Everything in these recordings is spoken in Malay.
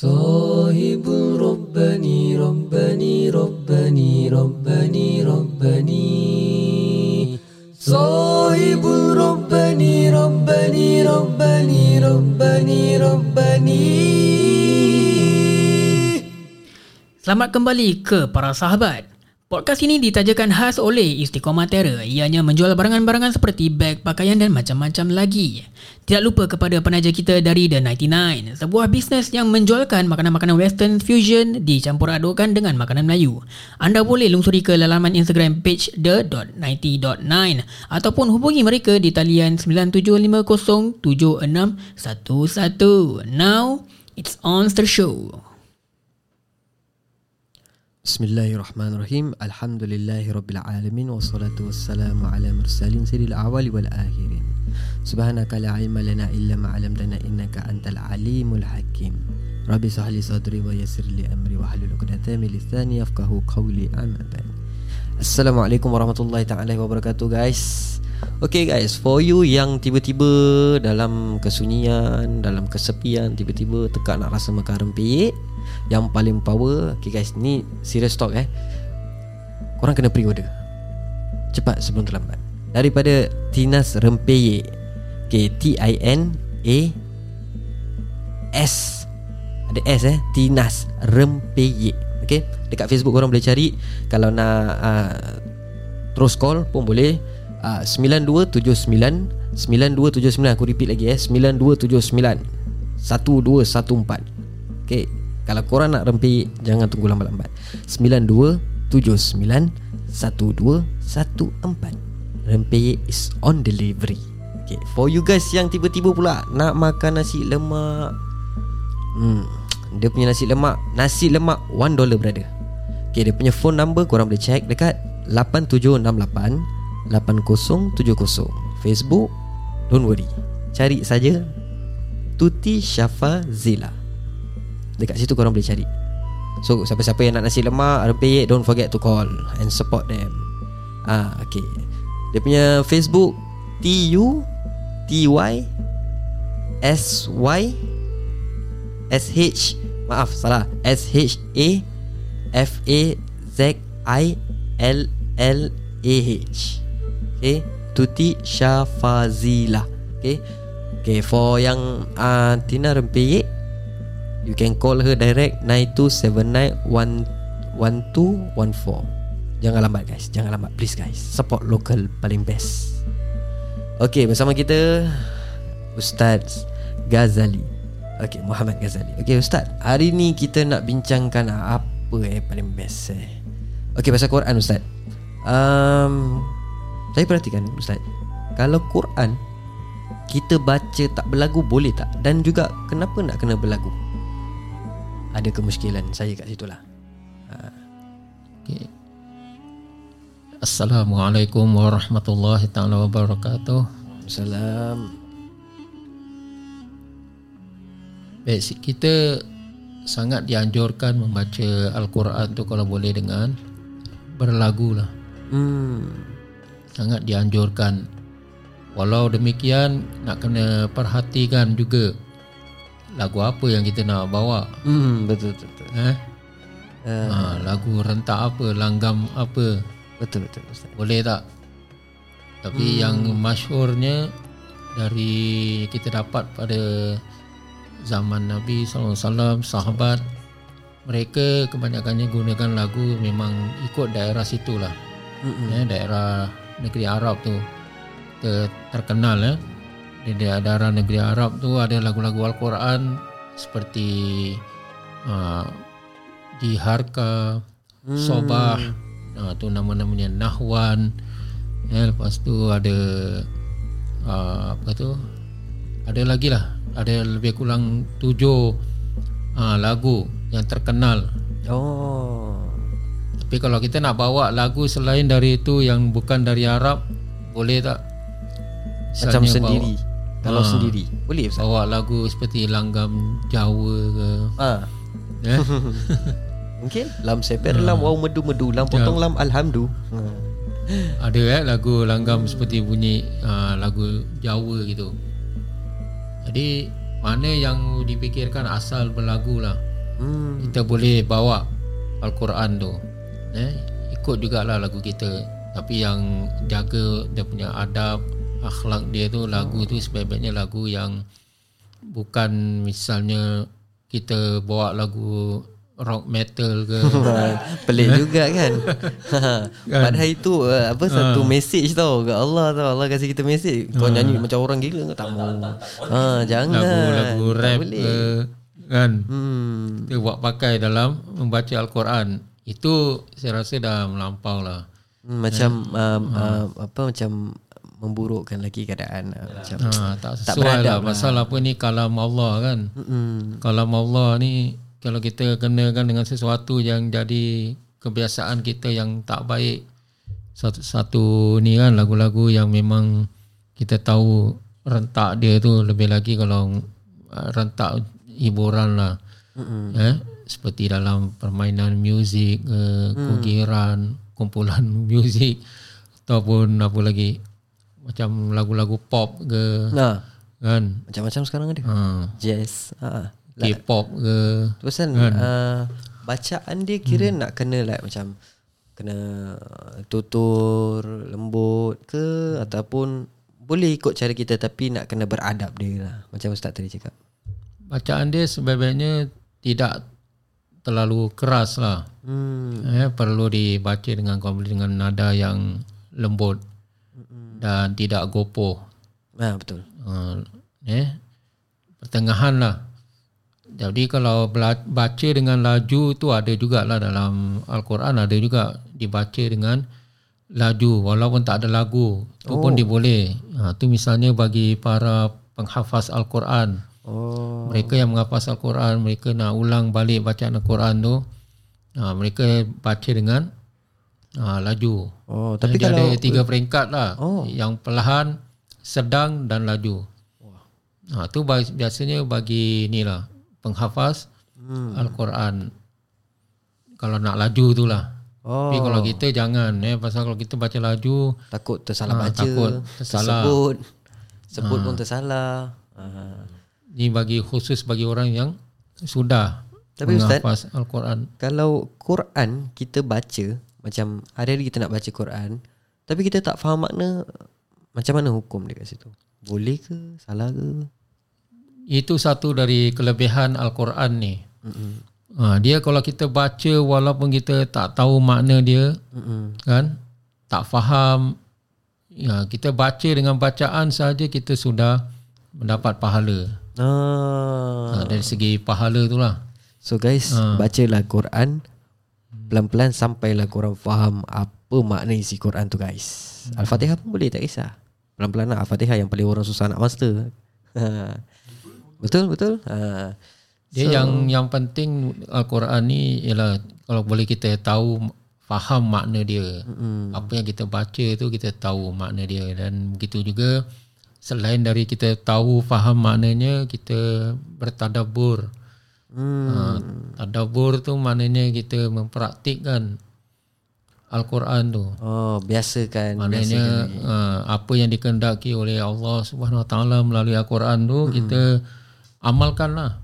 صاحب ربني ربني ربني ربني ربني صاحب ربني ربني ربني ربني ربني Selamat kembali ke para sahabat. Podcast ini ditajakan khas oleh Istiqomah Terror. Ianya menjual barangan-barangan seperti beg, pakaian dan macam-macam lagi. Tidak lupa kepada penaja kita dari The 99, sebuah bisnes yang menjualkan makanan-makanan western fusion dicampur adukkan dengan makanan Melayu. Anda boleh lungsuri ke laman Instagram page the.90.9 ataupun hubungi mereka di talian 97507611. Now, it's on the show. Bismillahirrahmanirrahim. Alhamdulillahi Rabbil Alamin. Wassalatu wassalamu ala mursalin Sayyidil awali wal akhirin. Subhanaka la ilma lana illa ma'alamdana Innaka antal alimul hakim. Rabbi sahli sadri wa yasir li amri Wa halul uqdata min lisani Yafkahu qawli amaban Assalamualaikum warahmatullahi ta'ala wabarakatuh guys. Okay guys. For you yang tiba-tiba Dalam kesunyian Dalam kesepian Tiba-tiba tekak nak rasa makan rempeyek yang paling power Okay guys Ni serious talk eh. Korang kena pre-order. Cepat sebelum terlambat. Daripada Tinas Rempeyek. Okay T-I-N-A S. Ada S eh? Tinas Rempeyek. Okay Dekat Facebook korang boleh cari. Kalau nak uh, Terus call pun boleh. Uh, 9279 9279 Aku repeat lagi eh. 9279 1214 Okay kalau korang nak rempik Jangan tunggu lambat-lambat. 9279-1214 Rempik is on delivery. Okay For you guys yang tiba-tiba pula Nak makan nasi lemak. Hmm Dia punya nasi lemak Nasi lemak $1 brother. Okay dia punya phone number Korang boleh check dekat 8768 8070 Facebook Don't worry. Cari saja Tuti Syafa Zila Dekat situ korang boleh cari. So siapa-siapa yang nak nasi lemak Rempeyek Don't forget to call And support them. Ah, okay. Dia punya Facebook T-U T-Y S-Y S-H Maaf salah. S-H-A F-A-Z-I-L-L-A-H Okay Tuti Syafazila Okay. Okay for yang uh, Tina Rempeyek You can call her direct 9279-1214 Jangan lambat guys. Jangan lambat. Please guys. Support local paling best. Okay bersama kita Ustaz Ghazali. Okay Muhammad Ghazali. Okay Ustaz Hari ni kita nak bincangkan Apa eh paling best eh? Okay pasal Quran Ustaz. Um, Saya perhatikan Ustaz. Kalau Quran Kita baca tak berlagu boleh tak? Dan juga kenapa nak kena berlagu ada kemuskilan saya kat situ lah. Ha. Okay. Assalamualaikum warahmatullahi taala wabarakatuh. Salam. Baik, kita sangat dianjurkan membaca Al-Quran tu kalau boleh dengan berlagu lah. Hmm. Sangat dianjurkan. Walau demikian nak kena perhatikan juga lagu apa yang kita nak bawa. Hmm, betul betul. betul. Eh? Uh. Ha, lagu rentak apa, langgam apa. Betul betul Ustaz. Boleh tak? Tapi hmm. yang masyhurnya dari kita dapat pada zaman Nabi SAW, sahabat mereka kebanyakannya gunakan lagu memang ikut daerah situlah. Hmm. Eh, daerah negeri Arab tu ter, terkenal eh di daerah negeri Arab tu ada lagu-lagu Al-Quran seperti uh, di Harka, hmm. Sobah, uh, tu nama-namanya Nahwan. Ya, lepas tu ada uh, apa tu? Ada lagi lah, ada lebih kurang tujuh uh, lagu yang terkenal. Oh. Tapi kalau kita nak bawa lagu selain dari itu yang bukan dari Arab, boleh tak? Macam sendiri. Bawa, kalau ha, sendiri Boleh Ustaz Bawa lagu seperti Langgam Jawa ke ha. eh? Mungkin Lam seper ha. lam Wow medu-medu Lam potong lam Alhamdulillah ha. Ada eh lagu Langgam seperti bunyi uh, Lagu Jawa gitu Jadi mana yang dipikirkan asal berlagu lah Hmm. kita boleh bawa Al-Quran tu eh ikut jugalah lagu kita tapi yang jaga dia punya adab akhlak dia tu lagu tu sebaik-baiknya lagu yang bukan misalnya kita bawa lagu rock metal ke Pelik juga kan. Padahal itu uh, apa satu message tau kat Allah tau. Allah kasih kita message. Kau nyanyi macam orang gila kau tak mau. Ha jangan. lagu-lagu Tak rap ke kan Hmm. kita buat pakai dalam membaca Al-Quran itu saya rasa dah melampau lah Hmm, macam um, uh, apa macam memburukkan lagi keadaan uh, macam ha, tak Tak sesuai beradab lah pasal apa ni kalam Allah kan? Mm, kalam Allah ni kalau kita kenakan dengan sesuatu yang jadi kebiasaan kita yang tak baik satu satu ni kan lagu-lagu yang memang kita tahu rentak dia tu lebih lagi kalau uh, rentak hiburan lah. Eh seperti dalam permainan muzik ke kugiran kumpulan muzik ataupun apa lagi macam lagu-lagu pop ke nah kan macam-macam sekarang ada. ha Jazz. Ha. K-pop ke Terus kan uh, bacaan dia kira hmm. nak kena like macam kena tutur lembut ke ataupun boleh ikut cara kita tapi nak kena beradab dia lah macam ustaz tadi cakap. bacaan dia sebaik-baiknya tidak terlalu keras lah Hmm. eh, perlu dibaca dengan dengan nada yang lembut dan tidak gopoh Ha betul. uh, eh pertengahan lah jadi kalau baca dengan laju tu ada jugalah dalam Al-Quran ada juga dibaca dengan laju walaupun tak ada lagu tu oh. pun dia boleh ha, tu misalnya bagi para penghafaz Al-Quran Oh. mereka yang menghafaz Al-Quran mereka nak ulang balik bacaan Al-Quran tu ha, mereka baca dengan ha, laju. Oh tapi dia kalau ada tiga peringkat lah. Oh. yang perlahan sedang dan laju. Ha, tu biasanya bagi ni lah penghafaz hmm. Al-Quran. Kalau nak laju tu lah. Oh tapi kalau kita jangan eh. Pasal kalau kita baca laju takut tersalah Ah, baca takut tersalah. tersebut. Sebut pun tersalah. Ha. ni bagi khusus bagi orang yang sudah Tapi Ustaz- menghafaz Al-Quran. Kalau Quran kita baca macam hari-hari kita nak baca Quran tapi kita tak faham makna macam mana hukum dia kat situ. Boleh ke? Salah ke? Itu satu dari kelebihan Al-Quran ni. Mm-mm. Ha, dia kalau kita baca walaupun kita tak tahu makna dia, Mm-mm. kan? Tak faham. Ya, kita baca dengan bacaan saja kita sudah mendapat pahala. Ah. Ha, dari segi pahala tu lah. So guys, bacalah Quran pelan-pelan sampailah korang faham apa makna isi Quran tu guys. Al-Fatihah pun boleh tak kisah. Pelan-pelan lah Al-Fatihah yang paling orang susah nak master. Betul betul. Ha. Dia yang yang penting Al-Quran ni ialah kalau boleh kita tahu faham makna dia. Mm-mm. Apa yang kita baca tu kita tahu makna dia dan begitu juga selain dari kita tahu faham maknanya kita bertadabbur. Hmm. Ha, tadabbur tu maknanya kita mempraktikkan Al-Quran tu. Oh, biasakan. Maknanya uh, apa yang dikehendaki oleh Allah Subhanahu Wa Taala melalui Al-Quran tu kita amalkanlah.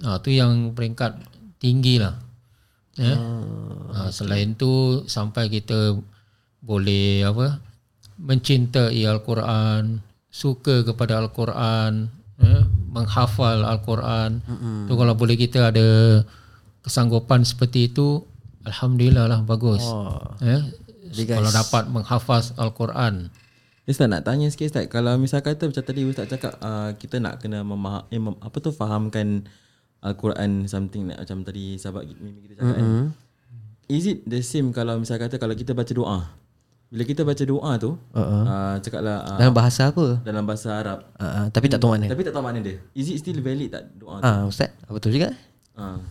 Ah tu yang peringkat tinggi lah. Ya. Ah, selain tu sampai kita boleh apa? mencintai Al-Quran, suka kepada Al-Quran, ya, menghafal Al-Quran. Tu kalau boleh kita ada kesanggupan seperti itu, alhamdulillah lah bagus. Oh. Ya. Kalau dapat menghafaz Al-Quran. Ustaz nak tanya sikit Ustaz Kalau misal kata macam tadi Ustaz cakap uh, Kita nak kena memaham, eh, mem, Apa tu fahamkan Al-Quran Something like, Macam tadi sahabat Mimi kita cakap mm-hmm. kan Is it the same Kalau misal kata Kalau kita baca doa Bila kita baca doa tu Uh-uh. uh, Cakaplah uh, Dalam bahasa apa? Dalam bahasa Arab Uh, uh, tapi tak tahu mana. Tapi tak tahu makna dia Is it still valid tak doa tu Ah, Ustaz, betul juga. uh.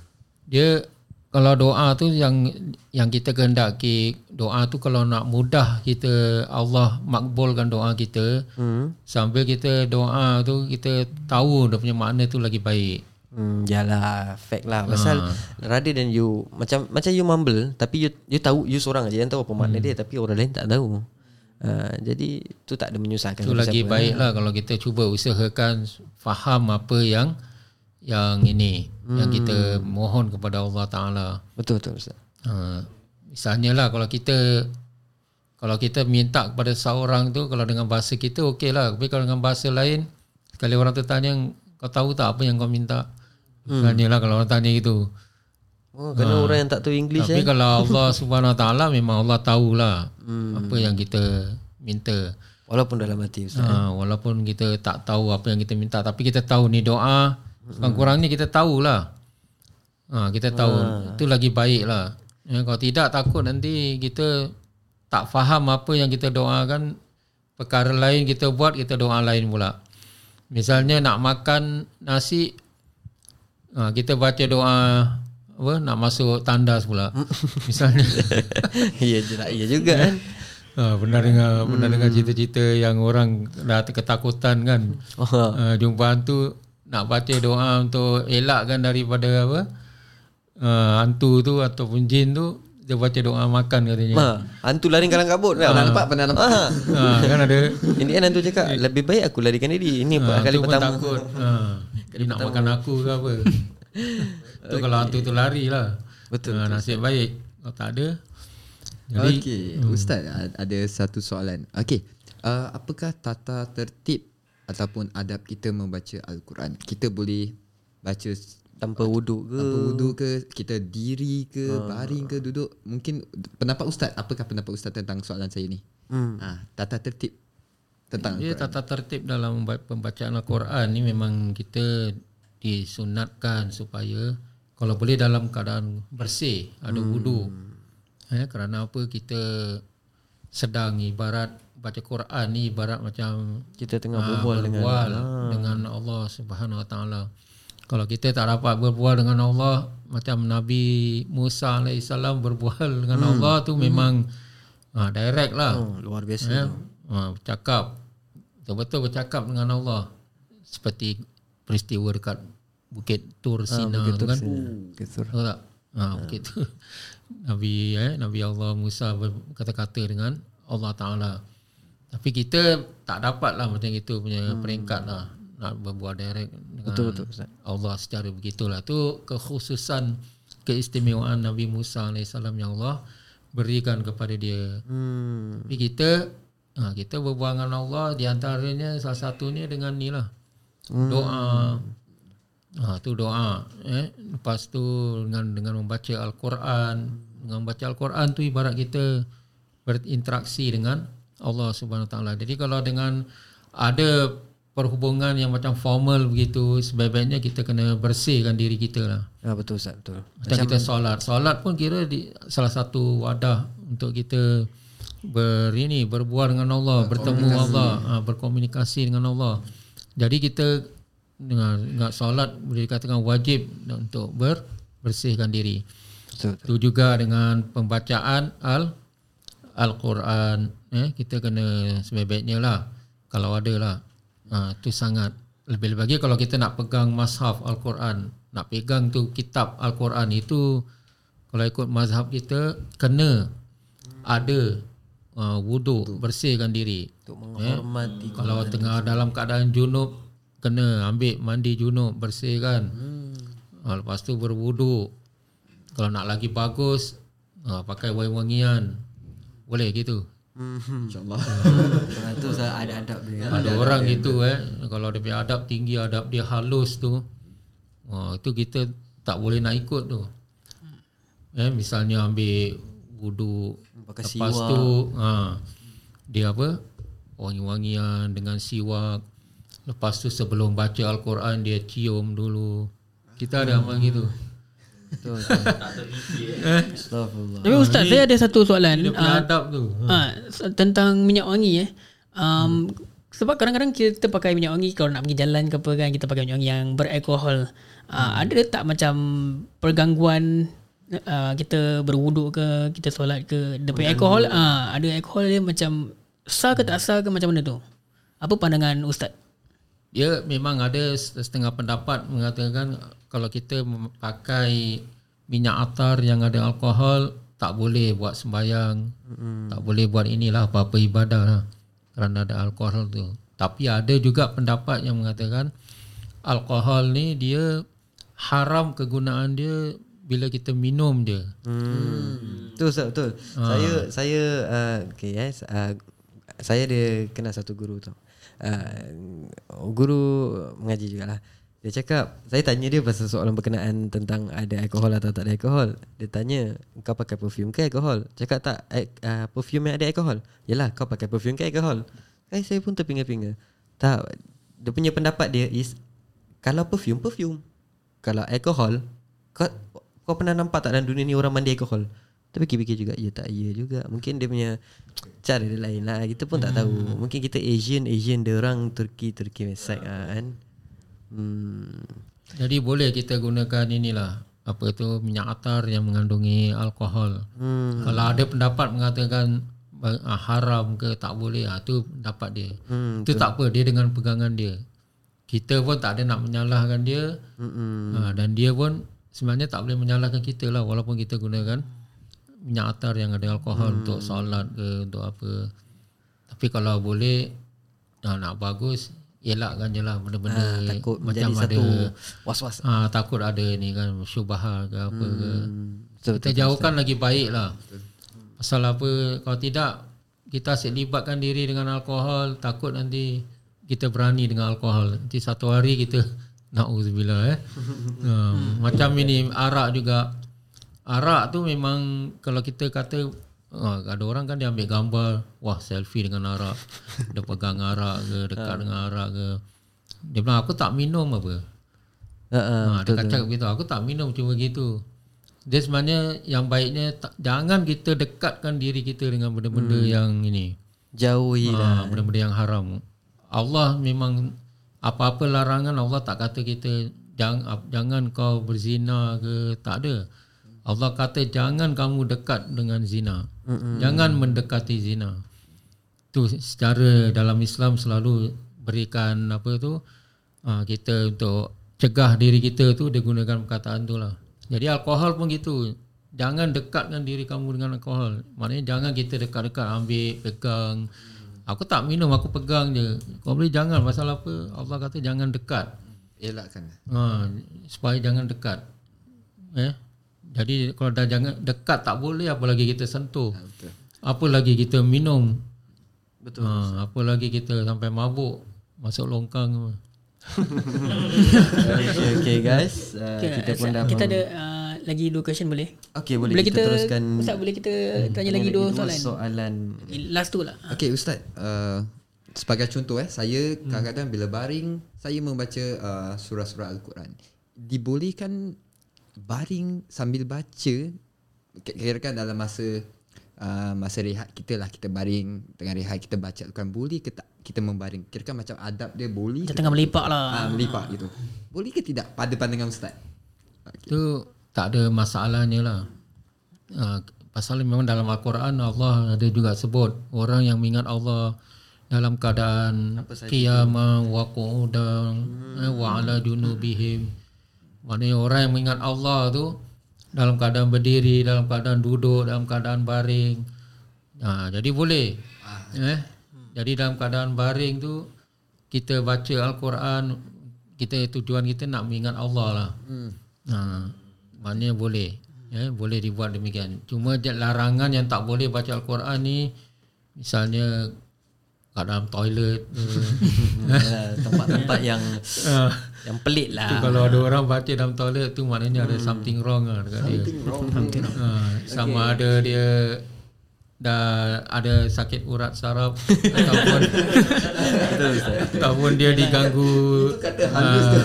Dia kalau doa tu yang yang kita kehendaki doa tu kalau nak mudah kita Allah makbulkan doa kita Hmm. sambil kita doa tu kita tahu dia punya makna tu lagi baik. Hmm, yalah, fact lah. Pasal rather than you macam macam you mumble tapi you you tahu you seorang aja yang tahu apa makna dia tapi orang lain tak tahu. Uh, jadi tu tak ada menyusahkan Itu lagi lah kalau kita cuba usahakan faham apa yang yang ini yang kita mohon kepada Allah Taala. Betul betul Ustaz. Ha, misalnya lah kalau kita kalau kita minta kepada seorang tu kalau dengan bahasa kita okey lah tapi kalau dengan bahasa lain sekali orang tu tanya kau tahu tak apa yang kau minta hmm. lah kalau orang tanya gitu. Oh, kena orang yang tak tahu English tapi eh. kalau Allah Subhanahu Taala memang Allah tahulah hmm. apa yang kita minta. Walaupun dalam hati Ustaz. ha, walaupun kita tak tahu apa yang kita minta tapi kita tahu ni doa. Kurang-kurang ni kita tahulah. Ha, kita tahu. Itu lagi baik lah ya, kalau tidak takut nanti kita tak faham apa yang kita doakan perkara lain kita buat kita doa lain pula. Misalnya nak makan nasi ha, kita baca doa apa nak masuk tandas pula misalnya Ya nak ya juga kan. Ha, pernah dengar pernah dengar cerita-cerita yang orang dah ketakutan kan. Oh. Uh, jumpa hantu nak baca doa untuk elakkan daripada apa? Uh, hantu tu ataupun jin tu dia baca doa makan katanya. Ma, hantu lari kalang kabut. Pernah nampak? Pernah nampak? Ha. Ha, kan ada Ini kan hantu cakap lebih baik aku larikan diri. Ini ha, kali pertama. takut. Ha, dia nak makan aku ke apa. tu kalau hantu tu lari lah. Betul, Ha, nasib baik. Kalau tak ada. Jadi Okey, Ustaz a- ada satu soalan. Okey, uh, apakah tata tertib ataupun adab kita membaca Al-Quran? Kita boleh baca Tanpa wuduk ke? tanpa wudu ke, kita diri ke, baring ke, duduk? Mungkin pendapat Ustaz, apakah pendapat Ustaz tentang soalan saya ni? Hmm. Ah, tata tertib tentang Ya Al-Quran. tata tertib dalam pembacaan Al-Quran ni memang kita disunatkan supaya kalau boleh dalam keadaan bersih, ada wudu. Eh, kerana apa kita sedang ibarat baca Quran ni ibarat macam Kita tengah ah, berbual dengan berbual dengan Allah Subhanahu Wa Taala. Kalau kita tak dapat berbual dengan Allah macam Nabi Musa alaihissalam berbual dengan Allah tu memang ah, direct lah. Oh, luar biasa. Ya. Ha, bercakap betul-betul bercakap dengan Allah seperti peristiwa dekat Bukit Tur Sina tu kan. Betul. Tahu tak? Ha, bukit tu. Nabi eh Nabi Allah Musa berkata-kata dengan Allah Taala. Tapi kita tak dapat lah macam itu punya peringkat lah nak berbuat direct dengan Betul betul Ustaz. Allah secara begitulah tu kekhususan keistimewaan Nabi Musa AS yang Allah berikan kepada dia. Hmm. Tapi kita ha, kita berbual dengan Allah di antaranya salah satunya dengan ni lah. Doa. Ha, tu doa eh lepas tu dengan dengan membaca al-Quran dengan membaca al-Quran tu ibarat kita berinteraksi dengan Allah Subhanahu Wa taala. Jadi kalau dengan ada perhubungan yang macam formal begitu sebaik-baiknya kita kena bersihkan diri kita lah. Ya betul Ustaz, betul. Macam kita solat. Solat pun kira di salah satu wadah untuk kita ber ini berbual dengan Allah, bertemu Allah, ha, berkomunikasi dengan Allah. Jadi kita dengan, dengan solat boleh dikatakan wajib untuk ber, bersihkan diri. Betul. Itu juga dengan pembacaan al Al-Quran eh kita kena sebaik-baiknya lah kalau ada lah. Ha, tu sangat lebih-lebih lagi kalau kita nak pegang mashaf Al-Quran, nak pegang tu kitab Al-Quran itu kalau ikut mazhab kita kena ada uh, wudu bersihkan diri. Untuk menghormati Kalau tengah dalam keadaan junub kena ambil mandi junub bersihkan. Hmm. Ha, lepas tu berwudu. Kalau nak lagi bagus ha, pakai wangi-wangian. Boleh gitu. InsyaAllah. Sebab tu saya ada adab dia. Ada orang gitu eh kalau dia punya adab tinggi, adab dia halus tu. Ha, itu kita tak boleh nak ikut tu. Eh misalnya ambil wudu Pakai lepas tu ha, dia apa? Wangi-wangian dengan siwak. Lepas tu sebelum baca al-Quran dia cium dulu. Kita ada amal gitu. Betul. betul. Astagfirullah. Tapi Ustaz, saya ada satu soalan. Ah, adab tu. S- tentang minyak wangi eh. Um, sebab kadang-kadang kita pakai minyak wangi kalau nak pergi jalan ke apa kan kita pakai minyak wangi yang beralkohol. Uh, ada tak macam pergangguan uh, kita berwuduk ke, kita solat ke, dia punya alkohol ah ada alkohol dia macam sah ke tak sah ke macam mana tu? Apa pandangan ustaz? Dia memang ada setengah pendapat mengatakan kalau kita pakai minyak atar yang ada alkohol tak boleh buat sembahyang, mm. tak boleh buat inilah apa-apa ibadah lah kerana ada alkohol tu. Tapi ada juga pendapat yang mengatakan alkohol ni dia haram kegunaan dia bila kita minum dia. Hmm. Betul Ustaz, betul. Saya saya uh, okay yes, uh, saya ada kenal satu guru tu. Uh, guru mengaji jugalah. Dia cakap, saya tanya dia pasal soalan berkenaan tentang ada alkohol atau tak ada alkohol. Dia tanya, kau pakai perfume ke alkohol? Cakap tak, uh, perfume yang ada alkohol. Yalah, kau pakai perfume ke alkohol? Eh, saya pun terpinga-pinga. Tak, dia punya pendapat dia is, kalau perfume, perfume. Kalau alkohol, kau, kau pernah nampak tak dalam dunia ni orang mandi alkohol? Tapi fikir-fikir juga, ya tak, ya juga. Mungkin dia punya cara dia lain lah. Kita pun tak tahu. Mungkin kita Asian, Asian, dia orang Turki, Turki side lah kan. Hmm. Jadi boleh kita gunakan inilah apa itu minyak atar yang mengandungi alkohol. Hmm. Kalau ada pendapat mengatakan ah, haram ke tak boleh, ah tu pendapat dia. Hmm, Itu tak apa dia dengan pegangan dia. Kita pun tak ada nak menyalahkan dia. Ha, dan dia pun sebenarnya tak boleh menyalahkan kita lah walaupun kita gunakan minyak atar yang ada alkohol hmm. untuk solat ke untuk apa. Tapi kalau boleh ah, nak bagus elakkan je lah benda-benda Ah, takut macam menjadi ada satu was-was. ah, takut ada ni kan syubhah ke apa hmm. ke. Betul, Kita jauhkan lagi baik lah. Pasal apa kalau tidak kita asyik libatkan diri dengan alkohol takut nanti kita berani dengan alkohol. Nanti satu hari kita Na'udzubillah eh. ha, macam ini arak juga. Arak tu memang kalau kita kata ha, ada orang kan dia ambil gambar wah selfie dengan arak. dia pegang arak ke dekat dengan arak ke. Dia bilang aku tak minum apa. Ha, ha, Ha, dia kata begitu. Aku tak minum cuma gitu. Dia sebenarnya yang baiknya tak, jangan kita dekatkan diri kita dengan benda-benda hmm. yang ini. Jauhi lah. Ha, benda-benda yang haram. Allah memang apa-apa larangan Allah tak kata kita jangan jangan kau berzina ke tak ada. Allah kata jangan kamu dekat dengan zina. Mm-mm. Jangan mendekati zina. Tu secara dalam Islam selalu berikan apa tu ha, kita untuk cegah diri kita tu dia gunakan perkataan tu lah. Jadi alkohol pun gitu. Jangan dekatkan diri kamu dengan alkohol. Maknanya jangan kita dekat-dekat ambil, pegang. Aku tak minum, aku pegang je. Kau boleh jangan pasal apa? Allah kata jangan dekat. Elakkan. Ha, supaya jangan dekat. Eh? Jadi kalau dah jangan dekat tak boleh apa lagi kita sentuh. Betul. Apa lagi kita minum. Betul. Ha, apa lagi kita sampai mabuk masuk longkang. okay, okay guys. Uh, Okay, kita pun dah kita ada uh, lagi dua question boleh? Okay boleh, boleh kita, kita, teruskan Ustaz boleh kita tanya lagi dua soalan. soalan. Last tu lah. Okay Ustaz uh, Sebagai contoh eh Saya kadang-kadang bila baring Saya membaca uh, surah-surah Al-Quran Dibolehkan Baring sambil baca Kira-kira dalam masa uh, Masa rehat kita lah Kita baring Tengah rehat kita baca Al-Quran Boleh ke tak kita membaring Kira-kira macam adab dia Boleh Macam ke tengah melipat lah. Ah, melipat gitu. Boleh ke tidak pada pandangan ustaz? Tu tak ada masalahnya lah. Ha, pasal memang dalam Al-Quran Allah ada juga sebut orang yang mengingat Allah dalam keadaan qiyamah wa qu'udan eh, wa ala junubihim. Maknanya orang yang mengingat Allah tu dalam keadaan berdiri, dalam keadaan duduk, dalam keadaan baring. Ha, jadi boleh. Eh? Jadi dalam keadaan baring tu kita baca Al-Quran kita tujuan kita nak mengingat Allah lah. Hmm. Ha, maknanya boleh. Ya, boleh dibuat demikian. Cuma dia larangan yang tak boleh baca Al-Quran ni misalnya kat dalam toilet. Yalah, tempat-tempat yang Ah, yang pelik tu lah. kalau ada orang baca dalam toilet tu maknanya ada something wrong lah dekat dia. Something wrong. Ha, sama ada dia dah ada sakit urat saraf ataupun ataupun dia diganggu ah,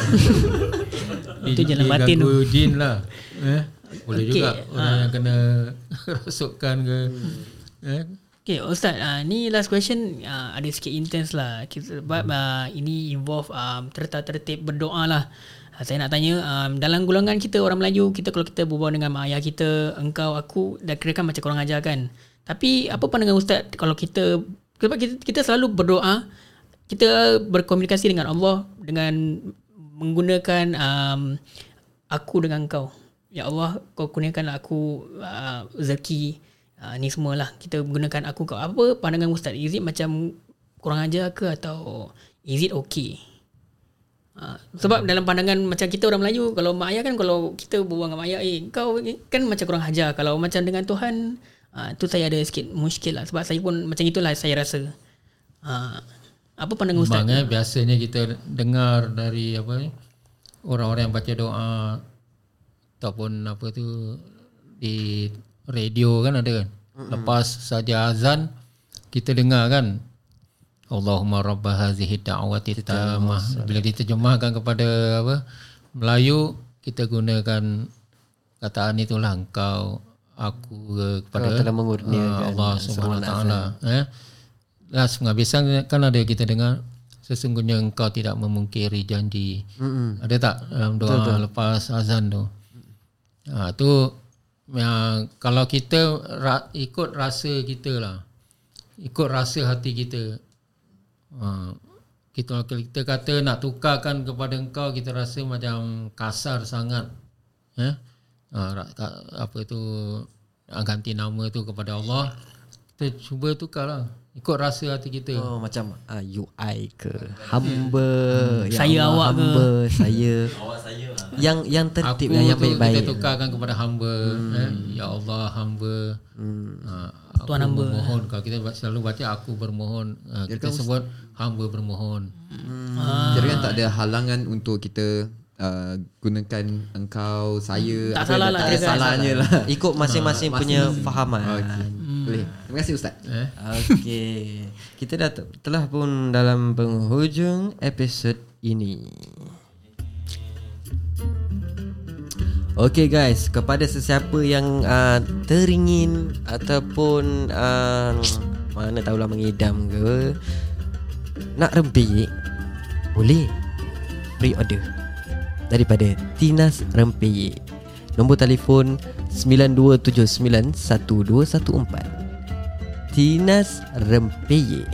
Itu jalan batin diganggu jin lah eh. Boleh Okey, juga. orang yang kena rasukan ke. Eh. Okay Ustaz uh, Ni last question uh, Ada sikit intense lah. Kita, Sebab uh, ini involve um, Terta-tertib berdoa lah. Uh, Saya nak tanya um, Dalam golongan kita orang Melayu Kita kalau kita berbual dengan mak ayah kita Engkau, aku Dah kira kan macam korang ajar kan? Tapi apa pandangan Ustaz Kalau kita Sebab kita, kita selalu berdoa Kita berkomunikasi dengan Allah Dengan Menggunakan um, Aku dengan kau. Ya Allah kau kurniakan aku uh, rezeki uh, ni semualah. Kita gunakan aku kau. Apa pandangan ustaz? Is it macam kurang ajar ke atau is it okay? Uh, sebab dalam pandangan macam kita orang Melayu kalau mak ayah kan kalau kita berbual dengan mak ayah eh kau kan macam kurang ajar. Kalau macam dengan Tuhan uh, tu saya ada sikit muskil lah. Sebab saya pun macam itulah saya rasa. Uh, apa pandangan ustaz? Eh, biasanya kita dengar dari apa ni orang-orang yang baca doa ataupun apa tu di radio kan ada kan. Lepas saja azan kita dengar kan Allahumma rabb hazihi da'wati tamah. Bila diterjemahkan kepada apa Melayu kita gunakan kataan itulah engkau aku kepada Kau telah mengurniakan ah, Allah Subhanahu Wa Taala. eh Lah penghabisan kan ada kita dengar sesungguhnya engkau tidak memungkiri janji. Mm-hmm. Ada tak dalam doa Betul-betul. lepas azan tu? Ha, tu yang kalau kita ra, ikut rasa kita lah. Ikut rasa hati kita. Ha, kita kita kata nak tukarkan kepada engkau kita rasa macam kasar sangat. Eh? Ha, apa tu ganti nama tu kepada Allah. Kita cuba tukarlah. Ikut rasa hati kita. Oh macam uh, you I ke hamba ya Saya awak ke? hamba saya yang yang Aku tertib dan yang tu baik-baik kita tukarkan kepada hamba hmm. eh? Ya Allah hamba hmm. aku Tuan hamba. bermohon Kalau kita selalu baca aku bermohon ha, Kita sebut hamba bermohon Ah. Kira kan tak ada halangan untuk kita uh, gunakan engkau, saya. Tak apa, salah lah, Tak ada salahnya lah. ikut masing-masing punya fahaman Okay. Boleh. Terima kasih Ustaz. eh? Okey. Kita dah te- telah pun dalam penghujung episod ini. Okey guys, kepada sesiapa yang uh, teringin ataupun uh, mana tahulah mengidam ke nak rempeyek boleh pre-order daripada Tinas Rempeyek. Nombor telefon 92791214. Tinas Rempeyek.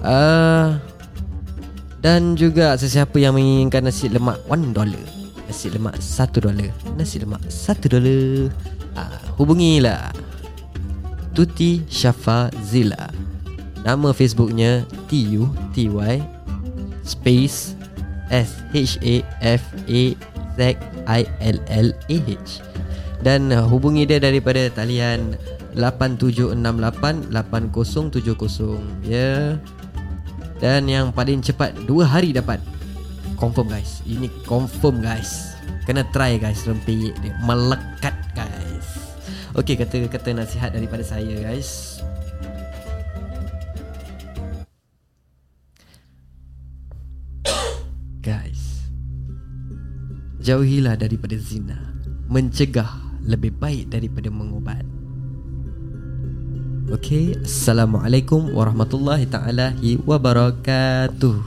Uh, dan juga sesiapa yang menginginkan nasi lemak 1 dollar. Nasi lemak 1 dollar. Nasi lemak 1 dollar. Uh, Hubungilah. Tuti Syafa Zila Nama Facebooknya T-U-T-Y Space S-H-A-F-A-Z-I-L-L-A-H Dan uh, hubungi dia daripada talian 8768-8070 Ya. Dan yang paling cepat Dua hari dapat. Confirm guys. Ini confirm guys. Kena try guys Rempeyek dia. Melekat guys. Okay kata kata nasihat daripada saya Guys Jauhilah daripada zina. Mencegah lebih baik daripada mengubat. Okay Assalamualaikum warahmatullahi taala wabarakatuh